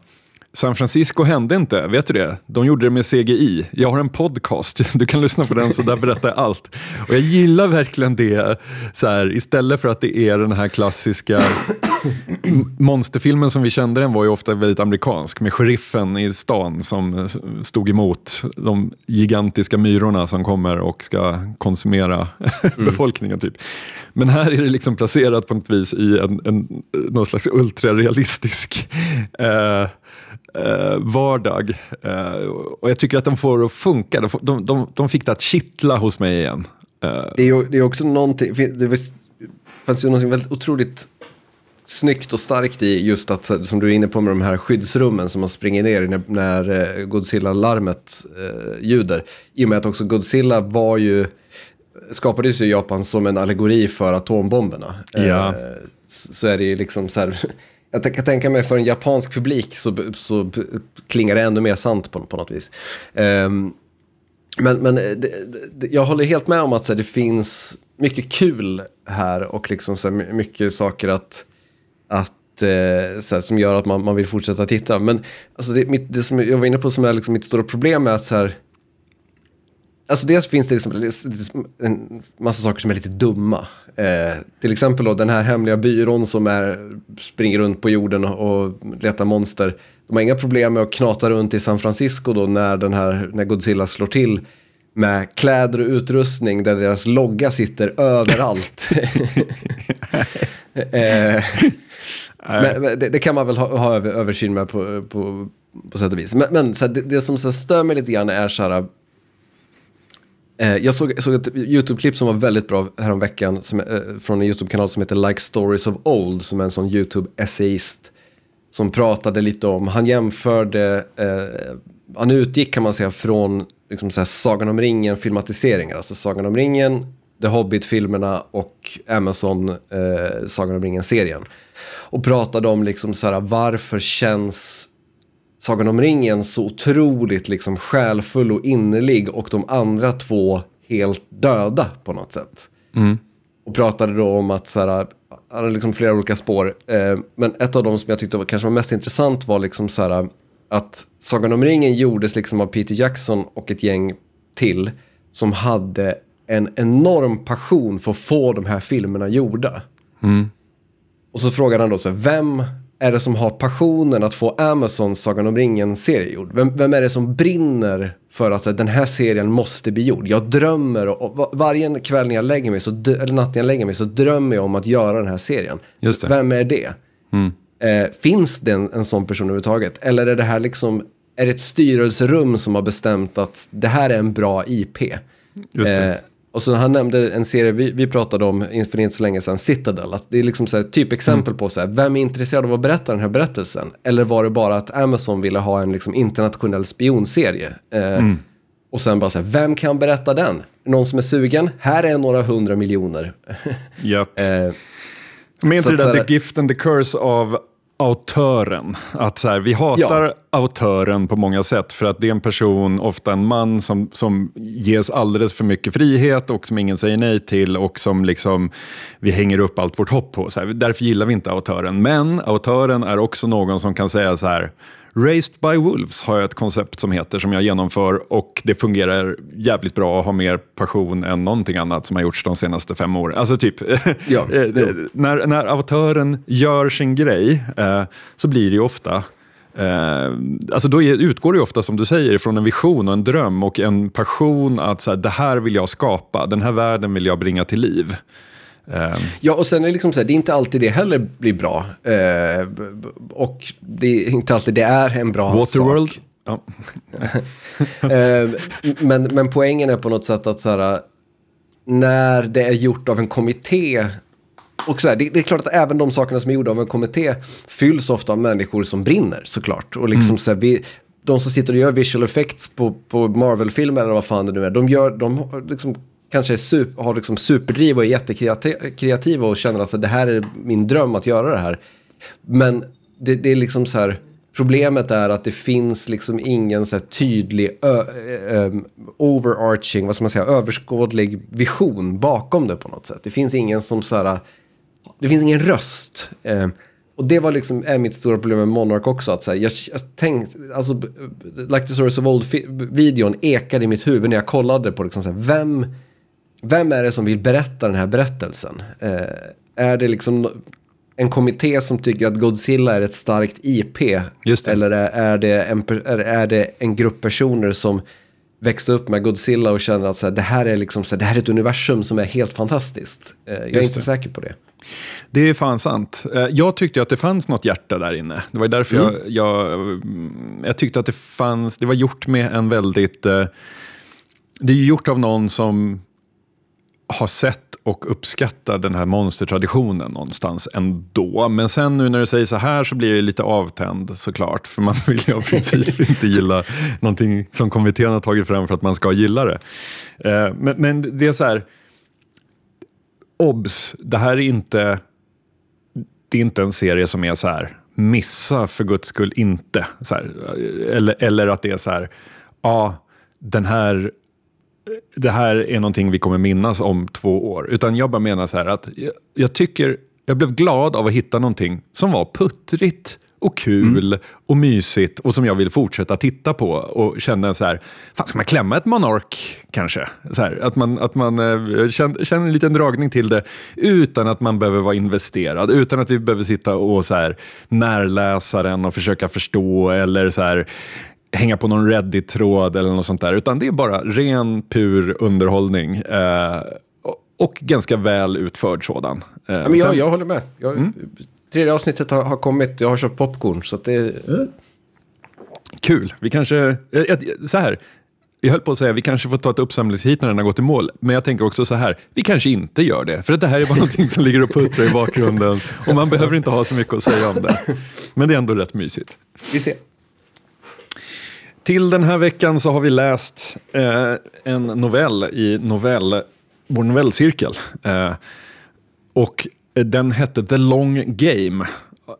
Speaker 1: San Francisco hände inte, vet du det? De gjorde det med CGI. Jag har en podcast, (laughs) du kan lyssna på den så där berättar jag allt. Och jag gillar verkligen det, så här, istället för att det är den här klassiska (coughs) monsterfilmen som vi kände den var ju ofta väldigt amerikansk med sheriffen i stan som stod emot de gigantiska myrorna som kommer och ska konsumera (laughs) mm. befolkningen. typ. Men här är det liksom placerat på något vis i en, en, någon slags ultrarealistisk eh, eh, vardag. Eh, och jag tycker att de får att funka. De, de, de, de fick det att kittla hos mig igen.
Speaker 2: Eh. Det, är, det är också någonting, det fanns ju någonting väldigt otroligt snyggt och starkt i just att, som du är inne på med de här skyddsrummen som man springer ner i när, när eh, Godzilla-larmet eh, ljuder. I och med att också Godzilla var ju, skapades ju i Japan som en allegori för atombomberna.
Speaker 1: Ja. Eh,
Speaker 2: så är det ju liksom så här, jag kan tänka mig för en japansk publik så, så klingar det ännu mer sant på, på något vis. Um, men men eh, det, det, jag håller helt med om att så här, det finns mycket kul här och liksom så här, mycket saker att, att eh, så här, som gör att man, man vill fortsätta titta. Men alltså det, mitt, det som jag var inne på som är liksom mitt stora problem är att så här, Alltså dels finns det liksom en massa saker som är lite dumma. Eh, till exempel då den här hemliga byrån som är, springer runt på jorden och letar monster. De har inga problem med att knata runt i San Francisco då när, den här, när Godzilla slår till med kläder och utrustning där deras logga sitter överallt. (laughs) eh, men, men det, det, kan man väl ha, ha översyn med på, på, på sätt och vis. Men, men så här, det, det, som så här, stör mig lite grann är så här Eh, jag såg, såg ett YouTube-klipp som var väldigt bra häromveckan som, eh, från en YouTube-kanal som heter Like Stories of Old som är en sån YouTube-essayist som pratade lite om, han jämförde, eh, han utgick kan man säga från liksom så här, Sagan om ringen filmatiseringar, alltså Sagan om ringen, The Hobbit-filmerna och Amazon eh, Sagan om ringen-serien. Och pratade om liksom så här, varför känns Sagan om ringen så otroligt liksom själfull och innerlig och de andra två helt döda på något sätt.
Speaker 1: Mm.
Speaker 2: Och pratade då om att så här, han hade liksom flera olika spår. Eh, men ett av dem som jag tyckte var, kanske var mest intressant var liksom så här, att Sagan om ringen gjordes liksom av Peter Jackson och ett gäng till som hade en enorm passion för att få de här filmerna gjorda.
Speaker 1: Mm.
Speaker 2: Och så frågade han då så här, vem är det som har passionen att få Amazons Sagan om ringen-serie gjord? Vem, vem, är det som brinner för att här, den här serien måste bli gjord? Jag drömmer, och, och varje kväll när jag lägger mig, så, eller natt när jag lägger mig, så drömmer jag om att göra den här serien. Vem är det?
Speaker 1: Mm.
Speaker 2: Eh, finns det en, en sån person överhuvudtaget? Eller är det här liksom, är det ett styrelserum som har bestämt att det här är en bra IP?
Speaker 1: Just det. Eh,
Speaker 2: och så han nämnde en serie vi, vi pratade om för inte så länge sedan, Citadel. Att det är liksom så här, typ exempel mm. på så här, vem är intresserad av att berätta den här berättelsen? Eller var det bara att Amazon ville ha en liksom, internationell spionserie? Eh, mm. Och sen bara så här, vem kan berätta den? Någon som är sugen? Här är några hundra miljoner. (laughs)
Speaker 1: Japp. eh, Men inte det där the gift and the curse av autören. Att så här, vi hatar ja. autören på många sätt för att det är en person, ofta en man, som, som ges alldeles för mycket frihet och som ingen säger nej till och som liksom vi hänger upp allt vårt hopp på. Så här, därför gillar vi inte autören. Men autören är också någon som kan säga så här, Raised by Wolves har jag ett koncept som heter, som jag genomför och det fungerar jävligt bra och har mer passion än någonting annat som har gjorts de senaste fem åren. Alltså typ, (laughs) ja, eh, när, när autören gör sin grej eh, så blir det ju ofta Eh, alltså då är, utgår det ofta, som du säger, från en vision och en dröm och en passion att så här, det här vill jag skapa, den här världen vill jag bringa till liv.
Speaker 2: Um. Ja, och sen är det liksom så här, det är inte alltid det heller blir bra. Uh, och det är inte alltid det är en bra
Speaker 1: Waterworld. sak. Ja.
Speaker 2: uh, (laughs) men, men poängen är på något sätt att så här, när det är gjort av en kommitté och så här, det, det, är klart att även de sakerna som är gjorda av en kommitté fylls ofta av människor som brinner såklart. Och liksom mm. så här, vi, de som sitter och gör visual effects på, på Marvel-filmer eller vad fan det nu är, de, gör, de liksom kanske är super, har liksom superdriv och är jättekreativa och känner att det här är min dröm att göra det här. Men det, det är liksom så här, problemet är att det finns liksom ingen så här tydlig ö, ö, overarching, vad ska man säga, överskådlig vision bakom det på något sätt. Det finns ingen som så här, det finns ingen röst. Eh, och det var liksom är mitt stora problem med Monark också. Att så här, jag, jag tänkte, alltså, Like the Source of Old-videon ekade i mitt huvud när jag kollade på liksom så här, vem, vem är det som vill berätta den här berättelsen? Eh, är det liksom en kommitté som tycker att Godzilla är ett starkt IP? Eller är, det en, är, det en grupp personer som växte upp med Godzilla och känner att så här, det, här är liksom, så här, det här är ett universum som är helt fantastiskt. Eh, jag är inte säker på det.
Speaker 1: Det är fan sant. Eh, jag tyckte att det fanns något hjärta där inne. Det var därför mm. jag, jag, jag, tyckte att det fanns, det var gjort med en väldigt, det är gjort av någon som har sett och uppskattar den här monstertraditionen någonstans ändå. Men sen nu när du säger så här så blir jag lite avtänd såklart. För man vill ju av princip (laughs) inte gilla någonting som kommittén har tagit fram för att man ska gilla det. Eh, men, men det är så här, obs, det här är inte, det är inte en serie som är så här, missa för guds skull inte. Här, eller, eller att det är så här, ja, den här det här är någonting vi kommer minnas om två år. Utan jag bara menar så här att jag, jag tycker, jag blev glad av att hitta någonting som var puttrigt och kul mm. och mysigt och som jag vill fortsätta titta på och känna så här, fan ska man klämma ett Monark kanske? Så här, att man, att man äh, känner, känner en liten dragning till det utan att man behöver vara investerad, utan att vi behöver sitta och så här, närläsa den och försöka förstå eller så här, hänga på någon Reddit-tråd eller något sånt där, utan det är bara ren, pur underhållning. Eh, och ganska väl utförd sådan.
Speaker 2: Eh, ja, men jag, sen... jag håller med. Jag, mm. Tredje avsnittet har, har, kommit, jag har köpt popcorn. Så det... Mm.
Speaker 1: Kul, vi kanske, så här, jag höll på att säga vi kanske får ta ett uppsamlingshit när den har gått i mål. Men jag tänker också så här, vi kanske inte gör det. För att det här är bara (laughs) någonting som ligger och puttrar i bakgrunden. Och man behöver inte ha så mycket att säga om det. Men det är ändå rätt mysigt.
Speaker 2: Vi ser.
Speaker 1: Till den här veckan så har vi läst eh, en novell i novell, vår novellcirkel. Eh, och den hette The Long Game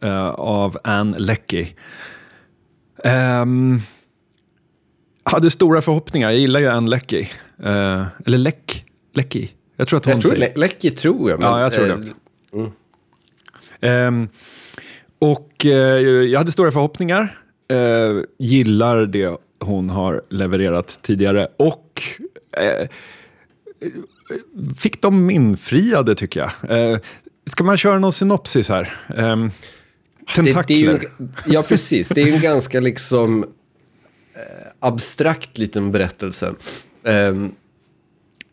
Speaker 1: eh, av Anne Leckie. Um, hade stora förhoppningar, jag gillar ju Anne Leckie. Uh, eller Leck, Leckie. Jag tror att hon
Speaker 2: jag tror,
Speaker 1: säger...
Speaker 2: Leckie tror jag.
Speaker 1: Men, ja, jag tror det också. Mm. Um, och jag hade stora förhoppningar eh, gillar det hon har levererat tidigare och eh, fick dem infriade tycker jag. Eh, ska man köra någon synopsis här? Eh, tentakler. Det,
Speaker 2: det ju, ja, precis. Det är en ganska liksom eh, abstrakt liten berättelse. Eh,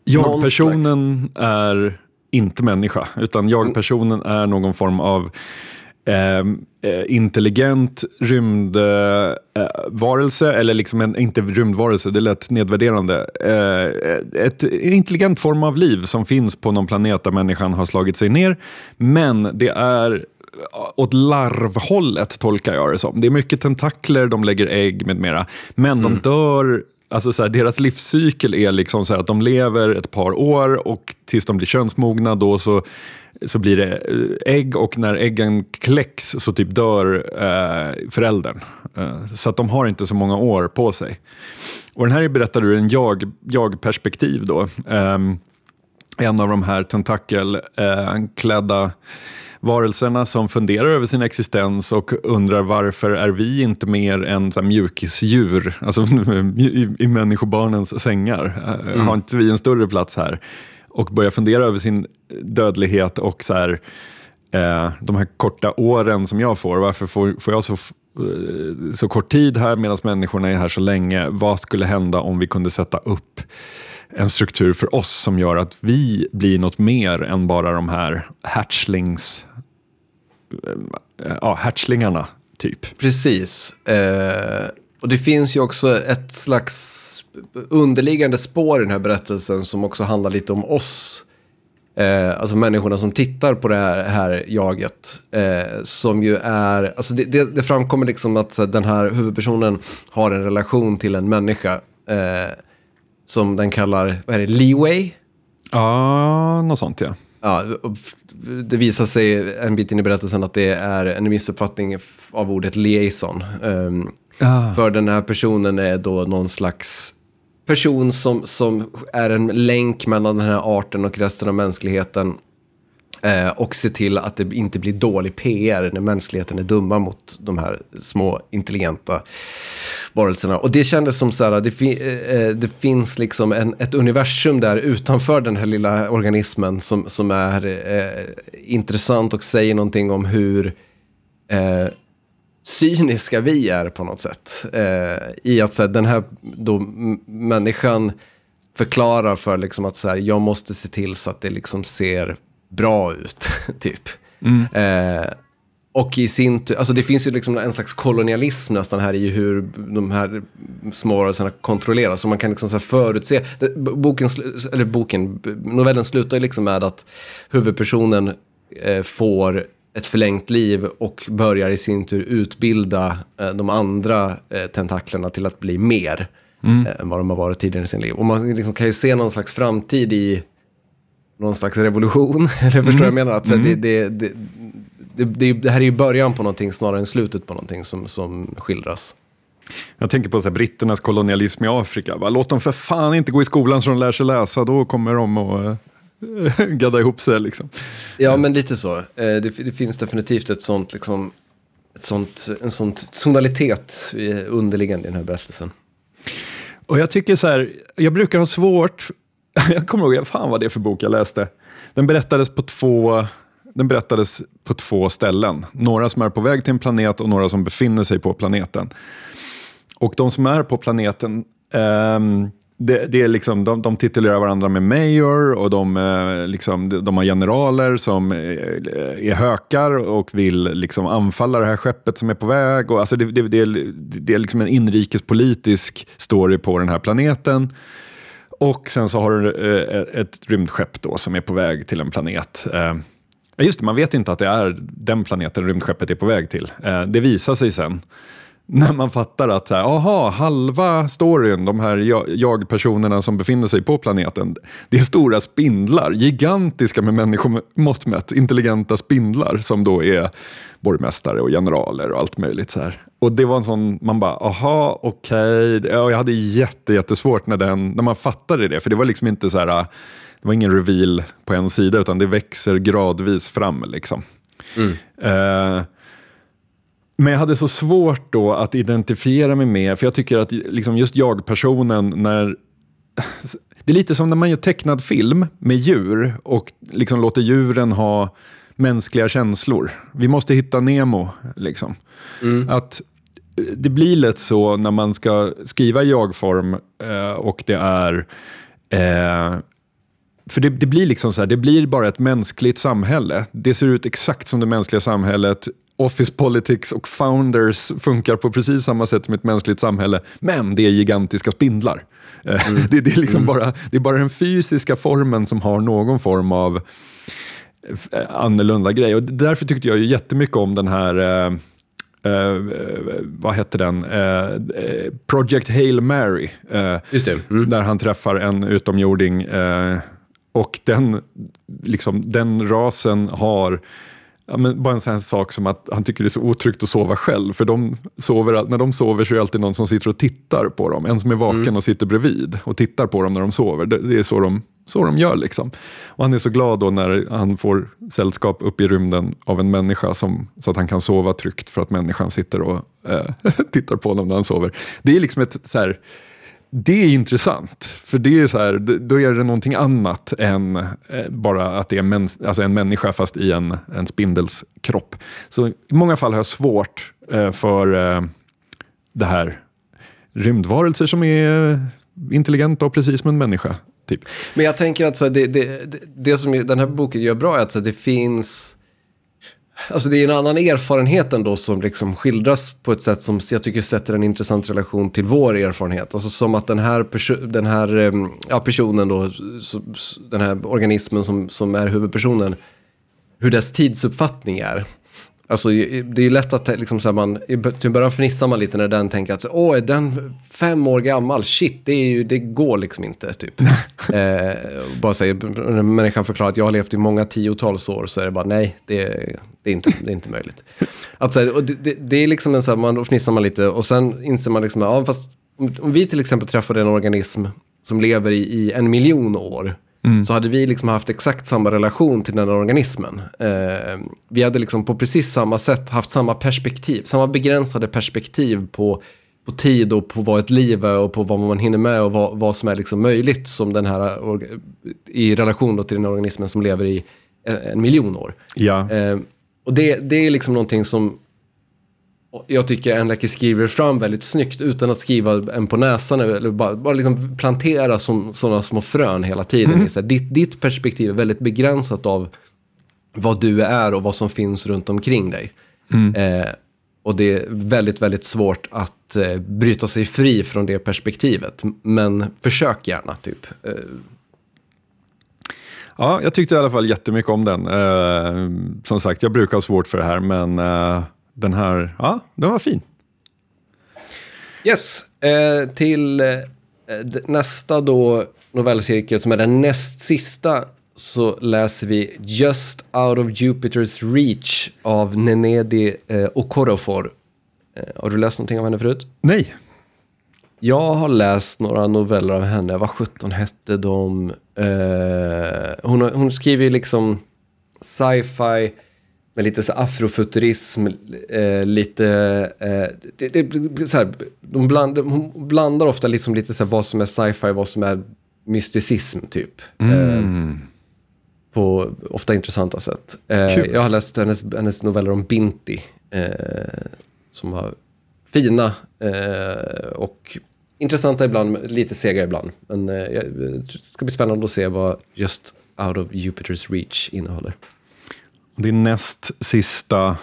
Speaker 1: jag-personen är inte människa, utan jag-personen är någon form av Ehm, eh, intelligent rymdvarelse, eh, eller liksom en, inte rymdvarelse, det lät nedvärderande. Eh, ett intelligent form av liv som finns på någon planet där människan har slagit sig ner. Men det är åt larvhållet tolkar jag det som. Det är mycket tentakler, de lägger ägg med mera. Men mm. de dör Alltså så här, deras livscykel är liksom så att de lever ett par år och tills de blir könsmogna då så så blir det eh, ägg och när äggen kläcks så typ dör eh, föräldern. Eh, så att de har inte så många år på sig. Och den här är berättad ur en jag, jag-perspektiv då. Eh, en av de här tentakelklädda eh, varelserna som funderar över sin existens och undrar varför är vi inte mer än så här, mjukisdjur, alltså (laughs) i, i människobarnens sängar. Mm. Har inte vi en större plats här? Och börjar fundera över sin dödlighet och så här, eh, de här korta åren som jag får. Varför får, får jag så, eh, så kort tid här medan människorna är här så länge? Vad skulle hända om vi kunde sätta upp en struktur för oss som gör att vi blir något mer än bara de här hatchlings, eh, ja, hatchlingarna, typ.
Speaker 2: Precis. Eh, och det finns ju också ett slags underliggande spår i den här berättelsen som också handlar lite om oss. Eh, alltså människorna som tittar på det här, här jaget. Eh, som ju är, alltså det, det, det, framkommer liksom att den här huvudpersonen har en relation till en människa. Eh, som den kallar, vad är det, leeway?
Speaker 1: Ja, något sånt ja.
Speaker 2: Ja, det visar sig en bit in i berättelsen att det är en missuppfattning av ordet liaison. Um, ah. För den här personen är då någon slags person som, som är en länk mellan den här arten och resten av mänskligheten. Eh, och se till att det inte blir dålig PR när mänskligheten är dumma mot de här små intelligenta varelserna. Och det kändes som så här, det, fi eh, eh, det finns liksom en, ett universum där utanför den här lilla organismen som, som är eh, intressant och säger någonting om hur eh, cyniska vi är på något sätt. Eh, I att så här, den här då, människan förklarar för liksom att så här, jag måste se till så att det liksom ser bra ut, (laughs) typ. Mm. Eh, och i sin tur, alltså det finns ju liksom en slags kolonialism nästan här i hur de här smårörelserna kontrolleras. Så man kan liksom så förutse, boken, eller boken, novellen slutar ju liksom med att huvudpersonen eh, får ett förlängt liv och börjar i sin tur utbilda eh, de andra eh, tentaklerna till att bli mer mm. eh, än vad de har varit tidigare i sin liv. Och man liksom kan ju se någon slags framtid i någon slags revolution. (laughs) Eller förstår mm. jag menar? Att mm. det, det, det, det, det, här är ju början på någonting snarare än slutet på någonting som, som skildras.
Speaker 1: Jag tänker på så här, britternas kolonialism i Afrika. Va? Låt dem för fan inte gå i skolan så de lär sig läsa, då kommer de att (laughs) gadda ihop sig. Liksom.
Speaker 2: Ja, men lite så. Eh, det, det, finns definitivt ett sånt, liksom, ett sånt, en sån tonalitet underliggande i den här berättelsen.
Speaker 1: Och jag tycker så här, jag brukar ha svårt (laughs) jag kommer ihåg, fan vad det är för bok jag läste. Den berättades på två den berättades på två ställen. Några som är på väg till en planet och några som befinner sig på planeten. Och de som är på planeten, eh, det, det, är liksom, de, de titulerar varandra med Mayor och de, eh, liksom, de, har generaler som eh, är, hökar och vill liksom anfalla det här skeppet som är på väg. Och, alltså det, det, det, det är liksom en inrikespolitisk story på den här planeten. Och sen så har du eh, ett rymdskepp då som är på väg till en planet. Just det, man vet inte att det är den planeten rymdskeppet är på väg till. Det visar sig sen när man fattar att, aha, halva storyn, de här jag-personerna som befinner sig på planeten, det är stora spindlar, gigantiska med människomått mätt, intelligenta spindlar som då är borgmästare och generaler och allt möjligt. så här. Och det var en sån, man bara, aha, okej. Okay. Ja, jag hade jätte, jättesvårt när, den, när man fattade det, för det var liksom inte så här, det var ingen reveal på en sida, utan det växer gradvis fram. Liksom. Mm. Uh, men jag hade så svårt då att identifiera mig med, för jag tycker att liksom just jag-personen, när (laughs) det är lite som när man gör tecknad film med djur och liksom låter djuren ha mänskliga känslor. Vi måste hitta Nemo. Liksom. Mm. Att eh, det blir lätt så när man ska skriva i jag-form eh, och det är eh, för det, det, blir liksom så här, det blir bara ett mänskligt samhälle. Det ser ut exakt som det mänskliga samhället. Office politics och founders funkar på precis samma sätt som ett mänskligt samhälle, men det är gigantiska spindlar. Eh, mm. (laughs) det, det, är liksom mm. bara, det är bara den fysiska formen som har någon form av annorlunda grej. Och därför tyckte jag ju jättemycket om den här eh, Uh, vad hette den? Uh, Project Hail Mary. Uh, mm. Där han träffar en utomjording. och den, liksom, den rasen har Ja, men bara en sån sak som att han tycker det är så otryggt att sova själv. För de sover, när de sover så är det alltid någon som sitter och tittar på dem. En som är vaken mm. och sitter bredvid och tittar på dem när de sover. Det, det är så de, så de gör. Liksom. Och han är så glad då när han får sällskap upp i rymden av en människa som, så att han kan sova tryggt för att människan sitter och äh, (laughs) tittar på honom när han sover. Det är liksom ett så här, det är intressant, för det är så här, då är det någonting annat än eh, bara att det är en, mäns alltså en människa fast i en, en spindels kropp. Så i många fall har jag svårt eh, för eh, det här rymdvarelser som är intelligenta och precis som en människa. Typ.
Speaker 2: Men jag tänker att så det, det, det, det som den här boken gör bra är att så det finns Alltså det är en annan erfarenhet ändå som liksom skildras på ett sätt som jag tycker sätter en intressant relation till vår erfarenhet. Alltså som att den här, perso den här eh, ja, personen då, den här organismen som, som är huvudpersonen, hur dess tidsuppfattning är. Alltså det är lätt att liksom, så här, man, till början fnissar man lite när den tänker att åh, är den fem år gammal? Shit, det, ju, det går liksom inte. Typ. (laughs) eh, bara säger, när människan förklarar att jag har levt i många tiotals år så är det bara nej, det, det, är, inte, det är inte möjligt. Att, så här, och det, det, det, är liksom en så här, man, då fnissar man lite och sen inser man liksom, ja fast om, om vi till exempel träffade en organism som lever i, i en miljon år mm. så hade vi liksom haft exakt samma relation till den organismen. Eh, vi hade liksom på precis samma sätt haft samma perspektiv, samma begränsade perspektiv på, på tid och på vad ett liv är och på vad man hinner med och vad, vad som är liksom möjligt som den här, i relation till den organismen som lever i en miljon år.
Speaker 1: Ja.
Speaker 2: Eh, och det, det är liksom någonting som jag tycker Enlaki skriver fram väldigt snyggt utan att skriva en på näsan eller bara, bara liksom plantera sådana små frön hela tiden. Mm. Så här, ditt, ditt perspektiv är väldigt begränsat av vad du är och vad som finns runt omkring dig. Mm. Eh, och det är väldigt, väldigt svårt att eh, bryta sig fri från det perspektivet. Men försök gärna, typ. Eh.
Speaker 1: Ja, jag tyckte i alla fall jättemycket om den. Eh, som sagt, jag brukar ha svårt för det här, men eh, den här, ja, den var fin.
Speaker 2: Yes, eh, till eh, nästa då novellcirkel som är den näst sista så läser vi Just Out of Jupiter's Reach av Nenedi eh, Okorofor. Eh, har du läst någonting av henne förut?
Speaker 1: Nej.
Speaker 2: Jag har läst några noveller av henne. Vad sjutton hette de? Eh, hon, hon skriver liksom sci-fi med lite så afrofuturism, eh, lite... Eh, det, det, så här, de bland, hon blandar ofta liksom lite så här, vad som är sci-fi, vad som är mysticism typ. Mm. Eh, på ofta intressanta sätt. Eh, jag har läst hennes, hennes noveller om Binti, eh, som var fina eh, och intressanta ibland, lite sega ibland. Men det ska bli spännande att se vad just Out of Jupiter's Reach innehåller.
Speaker 1: Det är näst sista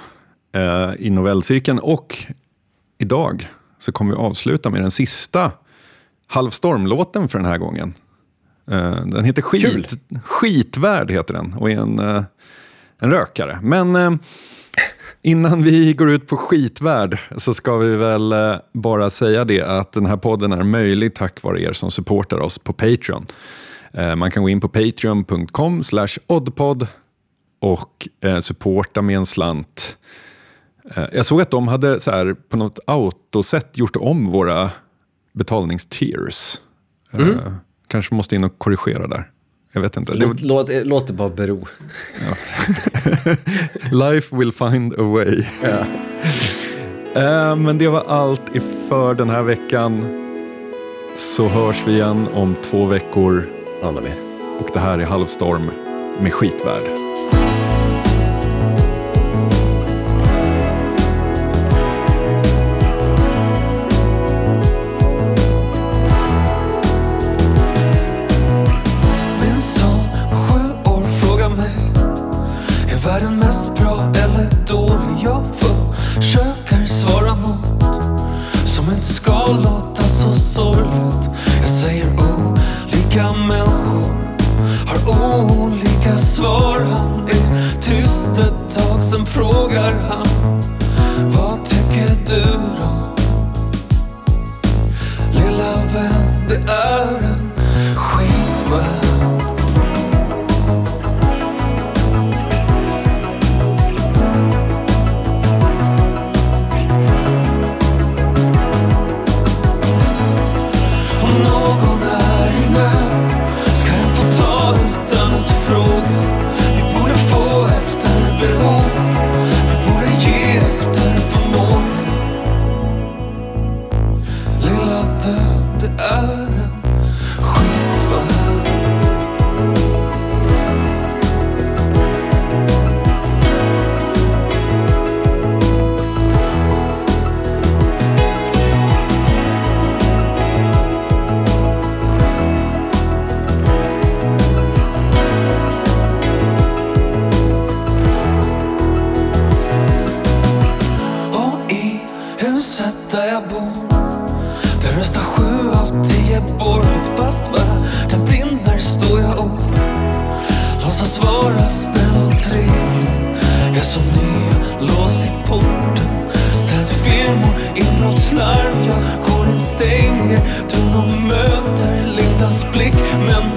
Speaker 1: eh, i novellcirkeln och idag så kommer vi avsluta med den sista halvstormlåten för den här gången. Eh, den heter Skit, Skitvärd heter den och är en, eh, en rökare. Men eh, innan vi går ut på skitvärld så ska vi väl eh, bara säga det att den här podden är möjlig tack vare er som supportar oss på Patreon. Eh, man kan gå in på patreon.com oddpod och eh, supporta med en slant. Eh, jag såg att de hade så här, på något autosätt gjort om våra betalningstiers. Eh, mm. kanske måste in och korrigera där. Jag vet inte.
Speaker 2: Låt, låt, låt det bara bero. Ja. (laughs)
Speaker 1: Life will find a way. Ja. Eh, men det var allt för den här veckan. Så hörs vi igen om två veckor. Och det här är Halvstorm med Skitvärd.
Speaker 3: emo Inåt slarv, jag går in, stänger Tror de möter Lindas blick. Men